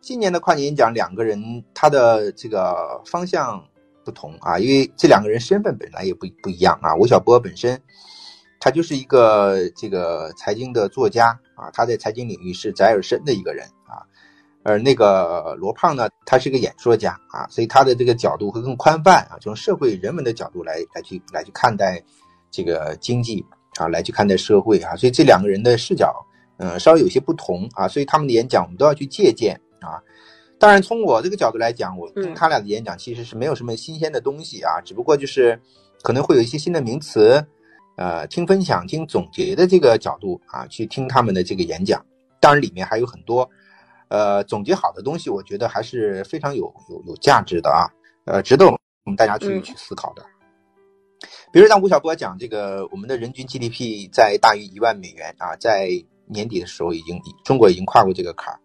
今年的跨年演讲，两个人他的这个方向不同啊，因为这两个人身份本来也不不一样啊。吴晓波本身他就是一个这个财经的作家啊，他在财经领域是窄而深的一个人啊。而那个罗胖呢，他是个演说家啊，所以他的这个角度会更宽泛啊，从社会人文的角度来来去来去看待这个经济啊，来去看待社会啊，所以这两个人的视角，嗯，稍微有些不同啊，所以他们的演讲我们都要去借鉴啊。当然，从我这个角度来讲，我听他俩的演讲其实是没有什么新鲜的东西啊，只不过就是可能会有一些新的名词，呃，听分享、听总结的这个角度啊，去听他们的这个演讲，当然里面还有很多。呃，总结好的东西，我觉得还是非常有有有价值的啊，呃，值得我们大家去去思考的。比如像吴晓波讲这个，我们的人均 GDP 在大于一万美元啊，在年底的时候已经中国已经跨过这个坎儿。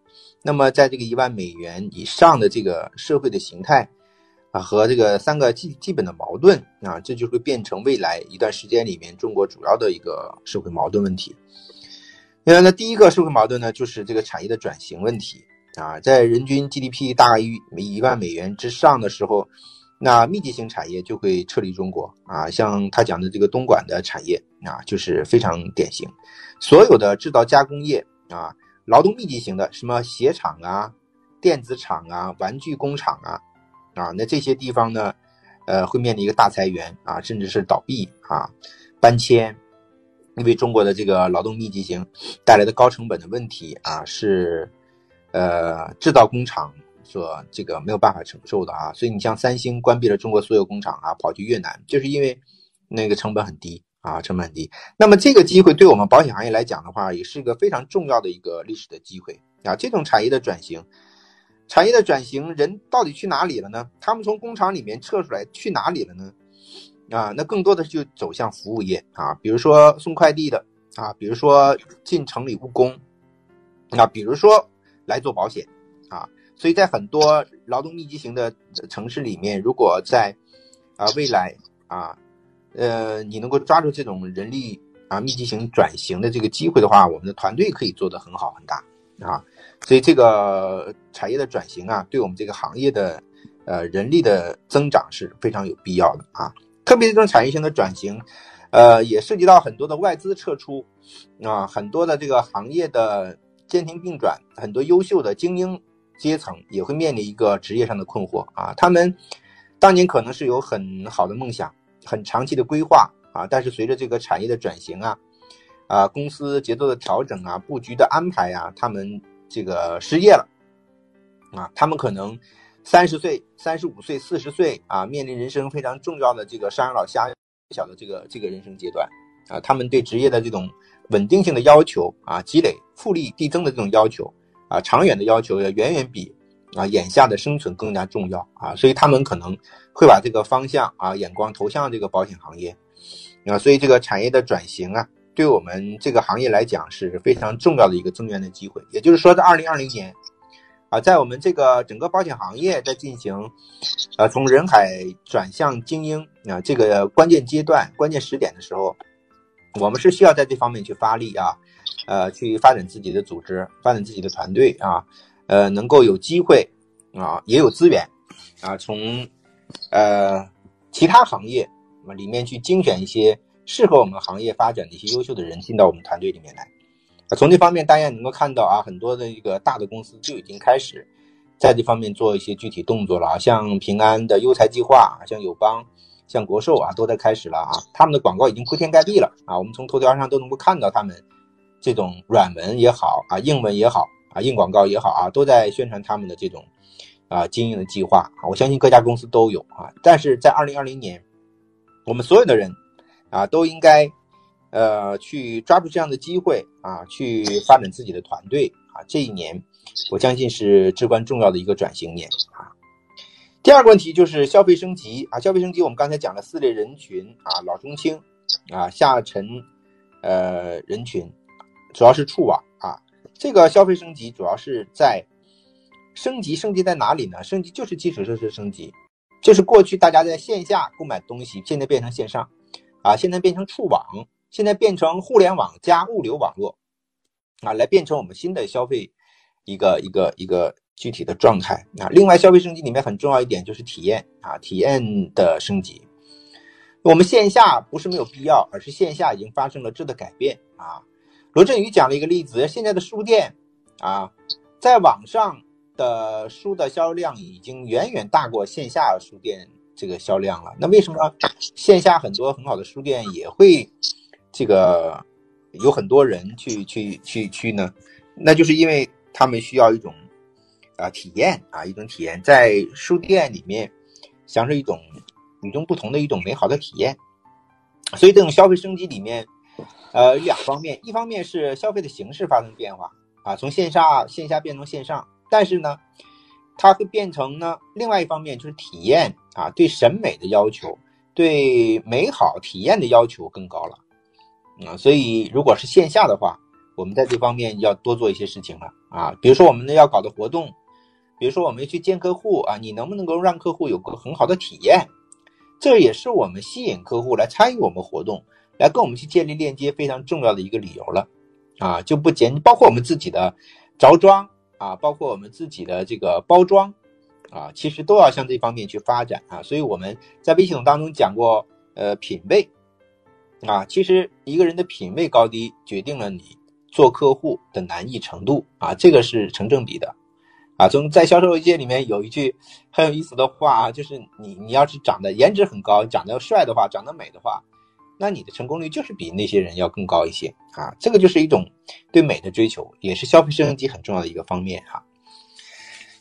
那么在这个一万美元以上的这个社会的形态啊，和这个三个基基本的矛盾啊，这就会变成未来一段时间里面中国主要的一个社会矛盾问题。那那第一个社会矛盾呢，就是这个产业的转型问题啊，在人均 GDP 大于一万美元之上的时候，那密集型产业就会撤离中国啊，像他讲的这个东莞的产业啊，就是非常典型，所有的制造加工业啊，劳动密集型的，什么鞋厂啊、电子厂啊、玩具工厂啊，啊，那这些地方呢，呃，会面临一个大裁员啊，甚至是倒闭啊、搬迁。因为中国的这个劳动密集型带来的高成本的问题啊，是呃制造工厂所这个没有办法承受的啊，所以你像三星关闭了中国所有工厂啊，跑去越南，就是因为那个成本很低啊，成本很低。那么这个机会对我们保险行业来讲的话，也是一个非常重要的一个历史的机会啊。这种产业的转型，产业的转型，人到底去哪里了呢？他们从工厂里面撤出来去哪里了呢？啊，那更多的就走向服务业啊，比如说送快递的啊，比如说进城里务工，啊，比如说来做保险啊，所以在很多劳动密集型的城市里面，如果在啊未来啊，呃，你能够抓住这种人力啊密集型转型的这个机会的话，我们的团队可以做得很好很大啊，所以这个产业的转型啊，对我们这个行业的呃人力的增长是非常有必要的啊。特别这种产业性的转型，呃，也涉及到很多的外资撤出，啊，很多的这个行业的兼停并转，很多优秀的精英阶层也会面临一个职业上的困惑啊。他们当年可能是有很好的梦想、很长期的规划啊，但是随着这个产业的转型啊，啊，公司节奏的调整啊，布局的安排啊，他们这个失业了，啊，他们可能。三十岁、三十五岁、四十岁啊，面临人生非常重要的这个上有老下小的这个这个人生阶段啊，他们对职业的这种稳定性的要求啊，积累复利递增的这种要求啊，长远的要求要远远比啊眼下的生存更加重要啊，所以他们可能会把这个方向啊眼光投向这个保险行业啊，所以这个产业的转型啊，对我们这个行业来讲是非常重要的一个增援的机会。也就是说，在二零二零年。啊，在我们这个整个保险行业在进行，呃，从人海转向精英啊这个关键阶段、关键时点的时候，我们是需要在这方面去发力啊，呃，去发展自己的组织、发展自己的团队啊，呃，能够有机会啊，也有资源啊，从呃其他行业啊里面去精选一些适合我们行业发展的一些优秀的人进到我们团队里面来。啊，从这方面大家能够看到啊，很多的一个大的公司就已经开始在这方面做一些具体动作了啊，像平安的优才计划，像友邦、像国寿啊，都在开始了啊，他们的广告已经铺天盖地了啊，我们从头条上都能够看到他们这种软文也好啊，硬文也好啊，硬广告也好啊，都在宣传他们的这种啊经营的计划啊，我相信各家公司都有啊，但是在二零二零年，我们所有的人啊都应该。呃，去抓住这样的机会啊，去发展自己的团队啊，这一年我相信是至关重要的一个转型年啊。第二个问题就是消费升级啊，消费升级我们刚才讲了四类人群啊，老中青啊，下沉呃人群，主要是触网。这个消费升级主要是在升级，升级在哪里呢？升级就是基础设施升级，就是过去大家在线下购买东西，现在变成线上啊，现在变成触网。现在变成互联网加物流网络，啊，来变成我们新的消费一个一个一个具体的状态啊。另外，消费升级里面很重要一点就是体验啊，体验的升级。我们线下不是没有必要，而是线下已经发生了质的改变啊。罗振宇讲了一个例子，现在的书店啊，在网上的书的销量已经远远大过线下书店这个销量了。那为什么线下很多很好的书店也会这个有很多人去去去去呢？那就是因为他们需要一种啊体验啊一种体验，在书店里面享受一种。与众不同的一种美好的体验，所以这种消费升级里面，呃，两方面，一方面是消费的形式发生变化啊，从线下线下变成线上，但是呢，它会变成呢，另外一方面就是体验啊，对审美的要求，对美好体验的要求更高了啊，所以如果是线下的话，我们在这方面要多做一些事情了啊，比如说我们要搞的活动，比如说我们去见客户啊，你能不能够让客户有个很好的体验？这也是我们吸引客户来参与我们活动，来跟我们去建立链接非常重要的一个理由了，啊，就不仅包括我们自己的着装啊，包括我们自己的这个包装啊，其实都要向这方面去发展啊。所以我们在微系统当中讲过，呃，品味啊，其实一个人的品味高低决定了你做客户的难易程度啊，这个是成正比的。啊，从在销售界里面有一句很有意思的话啊，就是你你要是长得颜值很高，长得帅的话，长得美的话，那你的成功率就是比那些人要更高一些啊。这个就是一种对美的追求，也是消费升级很重要的一个方面哈。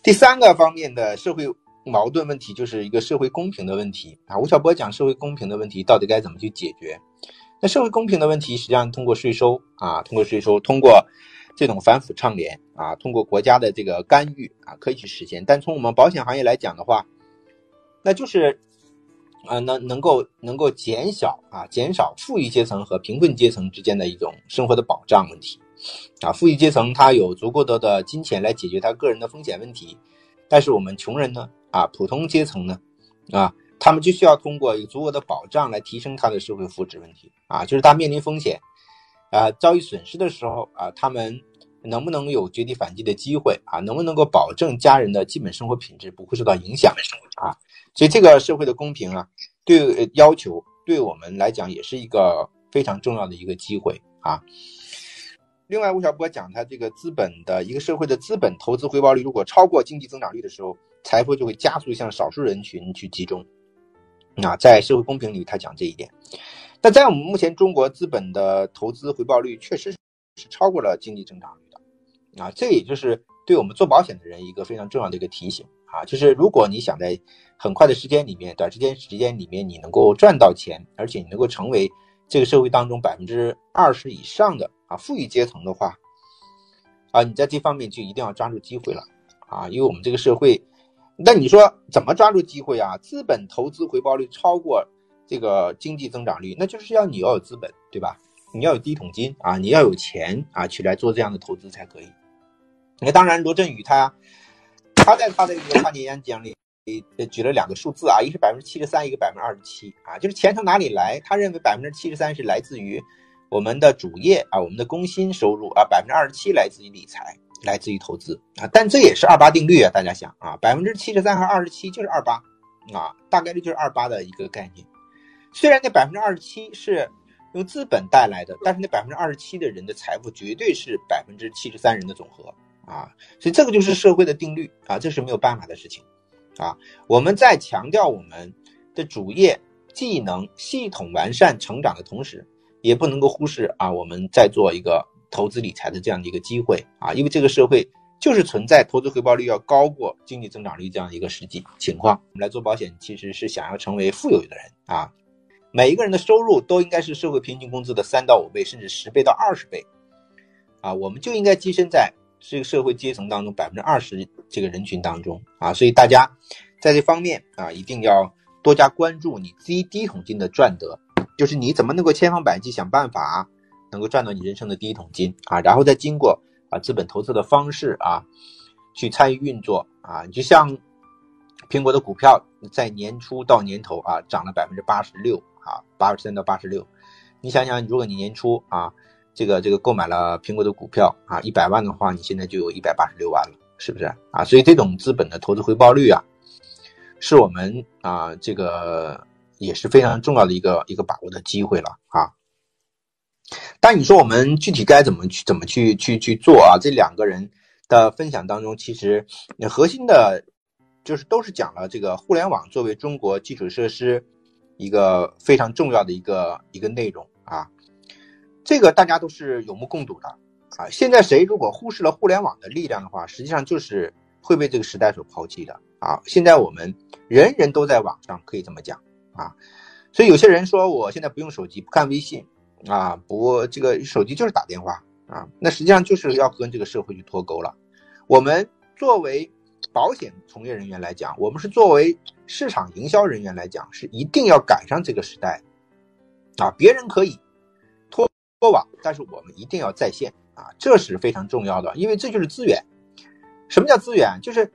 第三个方面的社会矛盾问题，就是一个社会公平的问题啊。吴晓波讲社会公平的问题到底该怎么去解决？那社会公平的问题实际上通过税收啊，通过税收，通过。这种反腐倡廉啊，通过国家的这个干预啊，可以去实现。但从我们保险行业来讲的话，那就是啊，能能够能够减小啊，减少富裕阶层和贫困阶层之间的一种生活的保障问题啊。富裕阶层他有足够多的金钱来解决他个人的风险问题，但是我们穷人呢啊，普通阶层呢啊，他们就需要通过有足够的保障来提升他的社会福祉问题啊，就是他面临风险。啊，遭遇损失的时候啊，他们能不能有绝地反击的机会啊？能不能够保证家人的基本生活品质不会受到影响啊？所以这个社会的公平啊，对要求对我们来讲也是一个非常重要的一个机会啊。另外，吴晓波讲他这个资本的一个社会的资本投资回报率如果超过经济增长率的时候，财富就会加速向少数人群去集中。啊，在社会公平里，他讲这一点。那在我们目前中国资本的投资回报率确实是超过了经济增长率的，啊，这也就是对我们做保险的人一个非常重要的一个提醒啊，就是如果你想在很快的时间里面、短时间时间里面你能够赚到钱，而且你能够成为这个社会当中百分之二十以上的啊富裕阶层的话，啊，你在这方面就一定要抓住机会了啊，因为我们这个社会，那你说怎么抓住机会啊？资本投资回报率超过。这个经济增长率，那就是要你要有资本，对吧？你要有第一桶金啊，你要有钱啊，去来做这样的投资才可以。那当然，罗振宇他他在他的一个跨年演讲里举了两个数字啊，一是百分之七十三，一个百分之二十七啊，就是钱从哪里来？他认为百分之七十三是来自于我们的主业啊，我们的工薪收入啊，百分之二十七来自于理财，来自于投资啊。但这也是二八定律啊，大家想啊，百分之七十三和二十七就是二八啊，大概率就是二八的一个概念。虽然那百分之二十七是用资本带来的，但是那百分之二十七的人的财富绝对是百分之七十三人的总和啊！所以这个就是社会的定律啊，这是没有办法的事情啊！我们在强调我们的主业技能系统完善成长的同时，也不能够忽视啊，我们在做一个投资理财的这样的一个机会啊！因为这个社会就是存在投资回报率要高过经济增长率这样一个实际情况。我们来做保险，其实是想要成为富有的人啊！每一个人的收入都应该是社会平均工资的三到五倍，甚至十倍到二十倍，啊，我们就应该跻身在这个社会阶层当中百分之二十这个人群当中啊，所以大家在这方面啊，一定要多加关注你自己第一桶金的赚得，就是你怎么能够千方百计想办法能够赚到你人生的第一桶金啊，然后再经过啊资本投资的方式啊去参与运作啊，你就像苹果的股票在年初到年头啊涨了百分之八十六。啊，八十三到八十六，你想想，如果你年初啊，这个这个购买了苹果的股票啊，一百万的话，你现在就有一百八十六万了，是不是啊？所以这种资本的投资回报率啊，是我们啊这个也是非常重要的一个一个把握的机会了啊。但你说我们具体该怎么去怎么去去去做啊？这两个人的分享当中，其实核心的，就是都是讲了这个互联网作为中国基础设施一个非常重要的一个一个内容啊。这个大家都是有目共睹的啊。现在谁如果忽视了互联网的力量的话，实际上就是会被这个时代所抛弃的啊。现在我们人人都在网上，可以这么讲啊。所以有些人说，我现在不用手机，不看微信。啊，不，这个手机就是打电话啊，那实际上就是要跟这个社会去脱钩了。我们作为保险从业人员来讲，我们是作为市场营销人员来讲，是一定要赶上这个时代啊。别人可以脱脱网，但是我们一定要在线啊，这是非常重要的，因为这就是资源。什么叫资源？就是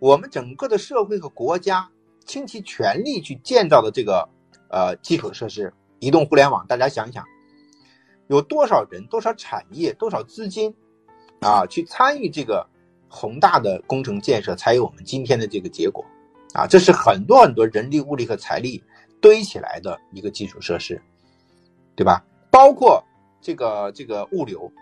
我们整个的社会和国家倾其全力去建造的这个呃基础设施，移动互联网。大家想想。有多少人、多少产业、多少资金，啊，去参与这个宏大的工程建设，才有我们今天的这个结果，啊，这是很多很多人力、物力和财力堆起来的一个基础设施，对吧？包括这个这个物流，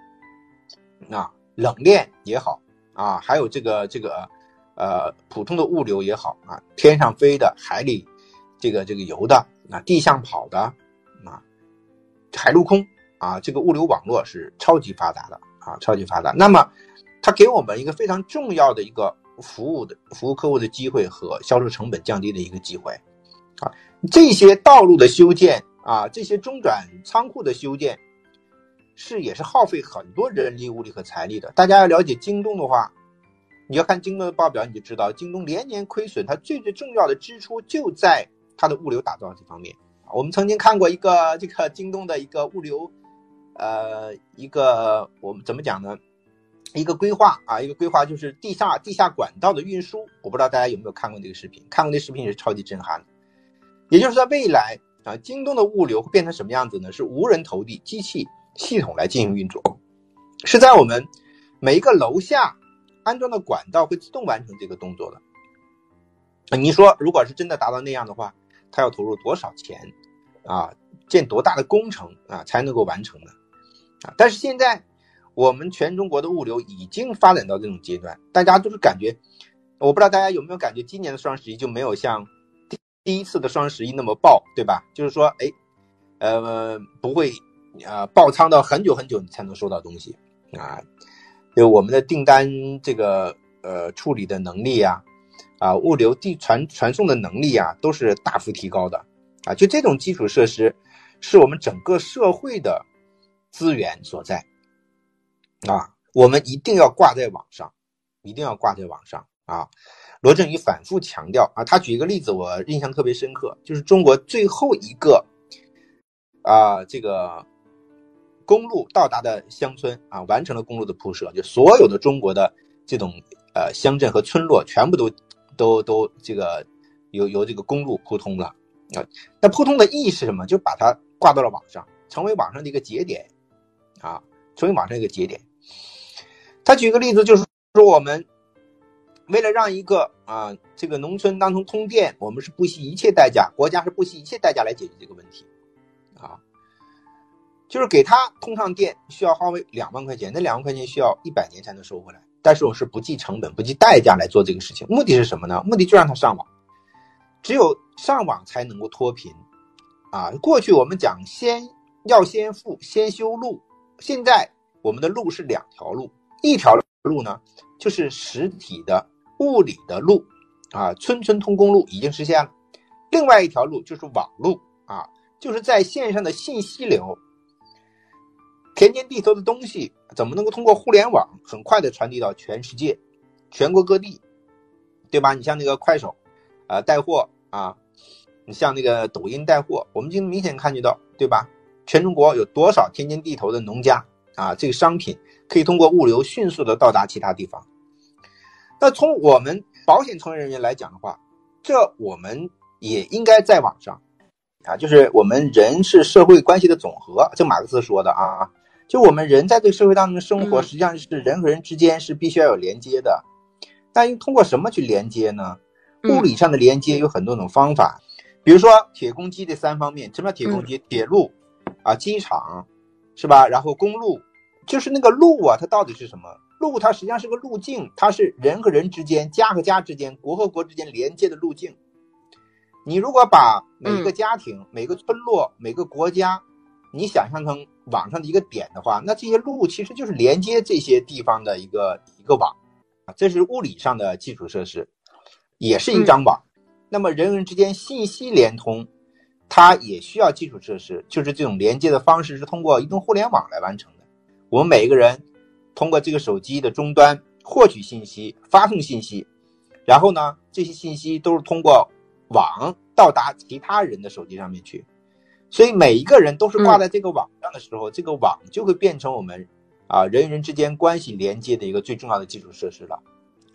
啊，冷链也好，啊，还有这个这个呃普通的物流也好，啊，天上飞的、海里这个这个游的、啊，地上跑的，啊，海陆空。啊，这个物流网络是超级发达的啊，超级发达。那么，它给我们一个非常重要的一个服务的服务客户的机会和销售成本降低的一个机会啊。这些道路的修建啊，这些中转仓库的修建，是也是耗费很多人力物力和财力的。大家要了解京东的话，你要看京东的报表，你就知道京东连年亏损，它最最重要的支出就在它的物流打造这方面。我们曾经看过一个这个京东的一个物流。呃，一个我们怎么讲呢？一个规划啊，一个规划就是地下地下管道的运输。我不知道大家有没有看过这个视频？看过那视频也是超级震撼。也就是在未来啊，京东的物流会变成什么样子呢？是无人投递，机器系统来进行运作，是在我们每一个楼下安装的管道会自动完成这个动作的。你说如果是真的达到那样的话，它要投入多少钱啊？建多大的工程啊才能够完成呢？啊！但是现在，我们全中国的物流已经发展到这种阶段，大家都是感觉，我不知道大家有没有感觉，今年的双十一就没有像第第一次的双十一那么爆，对吧？就是说，哎，呃，不会，啊，爆仓到很久很久你才能收到东西啊，就我们的订单这个呃处理的能力呀，啊，物流递传传送的能力啊，都是大幅提高的啊，就这种基础设施，是我们整个社会的。资源所在，啊，我们一定要挂在网上，一定要挂在网上啊！罗振宇反复强调啊，他举一个例子，我印象特别深刻，就是中国最后一个啊，这个公路到达的乡村啊，完成了公路的铺设，就所有的中国的这种呃乡镇和村落全部都都都这个由由这个公路铺通了啊。那铺通的意义是什么？就把它挂到了网上，成为网上的一个节点。啊，成为网上一个节点。他举个例子，就是说我们为了让一个啊这个农村当中通电，我们是不惜一切代价，国家是不惜一切代价来解决这个问题。就是给他通上电需要花费两万块钱，那两万块钱需要一百年才能收回来。但是我是不计成本、不计代价来做这个事情，目的是什么呢？目的就让他上网，只有上网才能够脱贫。啊，过去我们讲先要先富，先修路。现在我们的路是两条路，一条路呢就是实体的物理的路，啊，村村通公路已经实现了；另外一条路就是网路，啊，就是在线上的信息流，田间地头的东西怎么能够通过互联网很快的传递到全世界、全国各地，对吧？你像那个快手，啊，带货啊，你像那个抖音带货，我们就明显看得到，对吧？全中国有多少田间地头的农家啊？这个商品可以通过物流迅速的到达其他地方。那从我们保险从业人员来讲的话，这我们也应该在网上啊，就是我们人是社会关系的总和，这马克思说的啊。就我们人在这个社会当中的生活，实际上是人和人之间是必须要有连接的。但通过什么去连接呢？物理上的连接有很多种方法，比如说铁公鸡这三方面，什么叫铁公鸡？铁路啊，机场是吧？然后公路，就是那个路啊，它到底是什么？路它实际上是个路径，它是人和人之间、家和家之间、国和国之间连接的路径。你如果把每一个家庭、每个村落、每个国家，你想象成网上的一个点的话，那这些路其实就是连接这些地方的一个一个网啊，这是物理上的基础设施，也是一张网。那么人与人之间信息连通，它也需要基础设施，就是这种连接的方式是通过移动互联网来完成的。我们每一个人通过这个手机的终端获取信息、发送信息，然后呢，这些信息都是通过网到达其他人的手机上面去。所以每一个人都是挂在这个网上的时候，这个网就会变成我们啊人与人之间关系连接的一个最重要的基础设施了，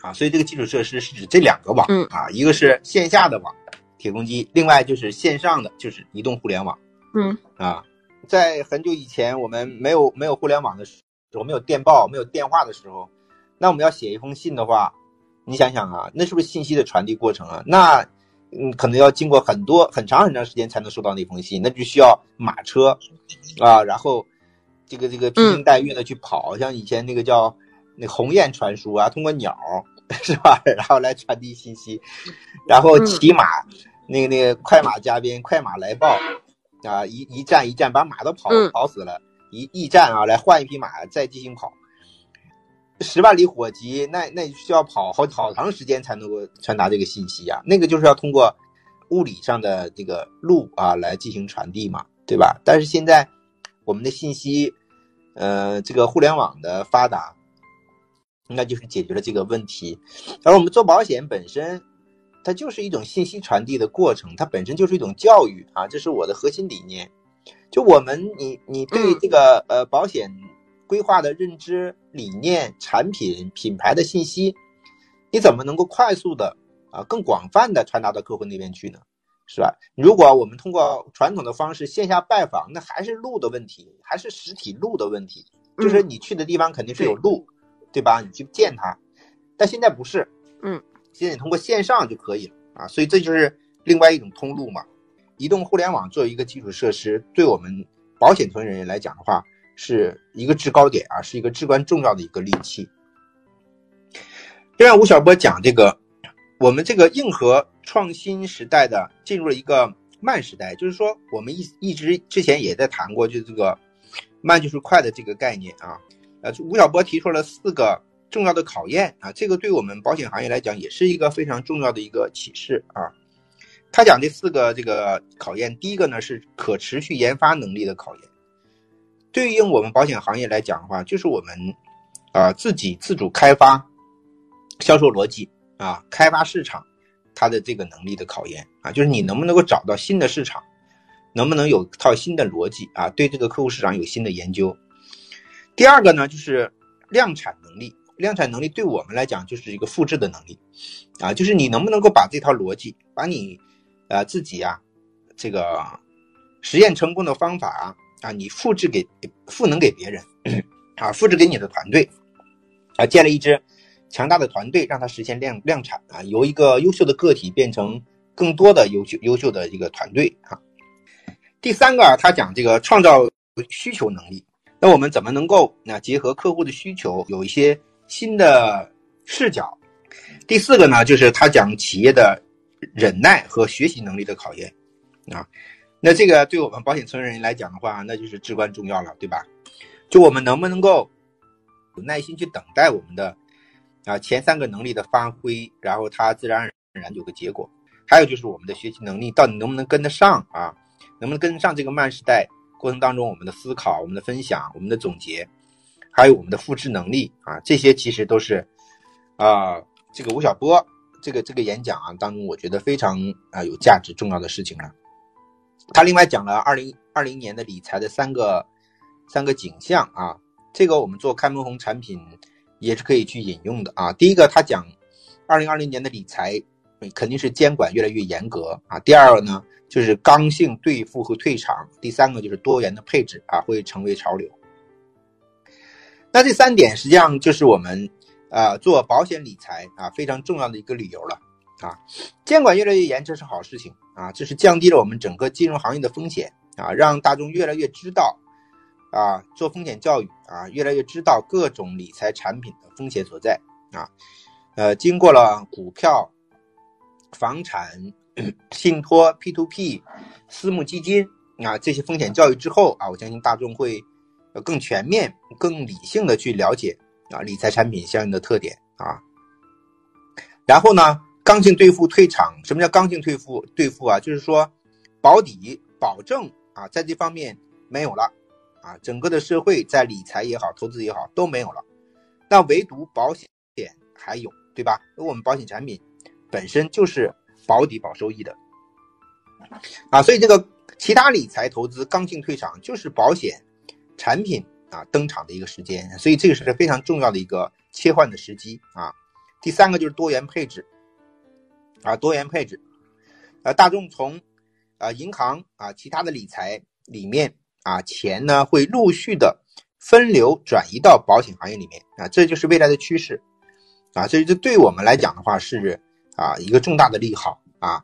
啊，所以这个基础设施是指这两个网啊，一个是线下的网，铁公鸡，另外就是线上的就是移动互联网，嗯。啊，在很久以前我们没有没有互联网的时候，没有电报、没有电话的时候，那我们要写一封信的话，你想想啊，那是不是信息的传递过程啊？那嗯，可能要经过很多很长很长时间才能收到那封信，那就需要马车，啊，然后这个这个披星戴月的去跑，像以前那个叫那鸿雁传书啊，通过鸟 是吧，然后来传递信息，然后骑马，那个那个快马加鞭，快马来报，啊，一一站一站把马都跑跑死了，一驿站啊来换一匹马再进行跑。十万里火急，那那需要跑好好长时间才能够传达这个信息啊。那个就是要通过物理上的这个路啊来进行传递嘛，对吧？但是现在我们的信息，呃，这个互联网的发达，应该就是解决了这个问题。而我们做保险本身，它就是一种信息传递的过程，它本身就是一种教育啊，这是我的核心理念。就我们，你你对这个呃保险。规划的认知、理念、产品、品牌的信息，你怎么能够快速的啊、更广泛的传达到客户那边去呢？是吧？如果我们通过传统的方式线下拜访，那还是路的问题，还是实体路的问题，就是你去的地方肯定是有路，对吧？你去见他，但现在不是，嗯，现在你通过线上就可以了啊，所以这就是另外一种通路嘛。移动互联网作为一个基础设施，对我们保险从业人员来讲的话。是一个制高点啊，是一个至关重要的一个利器。另外，吴晓波讲这个，我们这个硬核创新时代的进入了一个慢时代，就是说，我们一一直之前也在谈过，就这个慢就是快的这个概念啊。呃，吴晓波提出了四个重要的考验啊，这个对我们保险行业来讲也是一个非常重要的一个启示啊。他讲这四个这个考验，第一个呢是可持续研发能力的考验。对于我们保险行业来讲的话，就是我们，啊自己自主开发销售逻辑啊，开发市场，它的这个能力的考验啊，就是你能不能够找到新的市场，能不能有套新的逻辑啊，对这个客户市场有新的研究。第二个呢，就是量产能力，量产能力对我们来讲就是一个复制的能力啊，就是你能不能够把这套逻辑，把你啊自己啊这个实验成功的方法。啊你复制给赋能给别人，啊，复制给你的团队，啊，建立一支强大的团队，让它实现量量产啊，由一个优秀的个体变成更多的优秀优秀的一个团队啊。第三个啊，他讲这个创造需求能力，那我们怎么能够那结合客户的需求，有一些新的视角？第四个呢，就是他讲企业的忍耐和学习能力的考验啊。那这个对我们保险从业人员来讲的话，那就是至关重要了，对吧？就我们能不能够有耐心去等待我们的啊前三个能力的发挥，然后它自然而然有个结果。还有就是我们的学习能力到底能不能跟得上啊？能不能跟得上这个慢时代过程当中我们的思考、我们的分享、我们的总结，还有我们的复制能力啊？这些其实都是啊这个吴晓波这个这个演讲啊当中，我觉得非常啊有价值、重要的事情了。他另外讲了二零二零年的理财的三个三个景象啊，这个我们做开门红产品也是可以去引用的啊。第一个，他讲二零二零年的理财肯定是监管越来越严格啊。第二个呢，就是刚性兑付和退场。第三个就是多元的配置啊，会成为潮流。那这三点实际上就是我们呃做保险理财啊非常重要的一个理由了啊。监管越来越严，这是好事情啊，这是降低了我们整个金融行业的风险啊，让大众越来越知道啊做风险教育啊，越来越知道各种理财产品的风险所在啊。呃，经过了股票、房产、信托、P to P、私募基金啊这些风险教育之后啊，我相信大众会更全面、更理性的去了解啊理财产品相应的特点啊。然后呢，刚性兑付退场，什么叫刚性兑付？兑付啊，就是说保底保证啊，在这方面没有了啊，整个的社会在理财也好、投资也好都没有了，那唯独保险还有。对吧？我们保险产品本身就是保底保收益的啊，所以这个其他理财投资刚性退场就是保险产品啊登场的一个时间，所以这个是非常重要的一个切换的时机啊。第三个就是多元配置啊，多元配置，呃，大众从啊银行啊其他的理财里面啊钱呢会陆续的分流转移到保险行业里面啊，这就是未来的趋势。啊，所以这对我们来讲的话是啊一个重大的利好啊。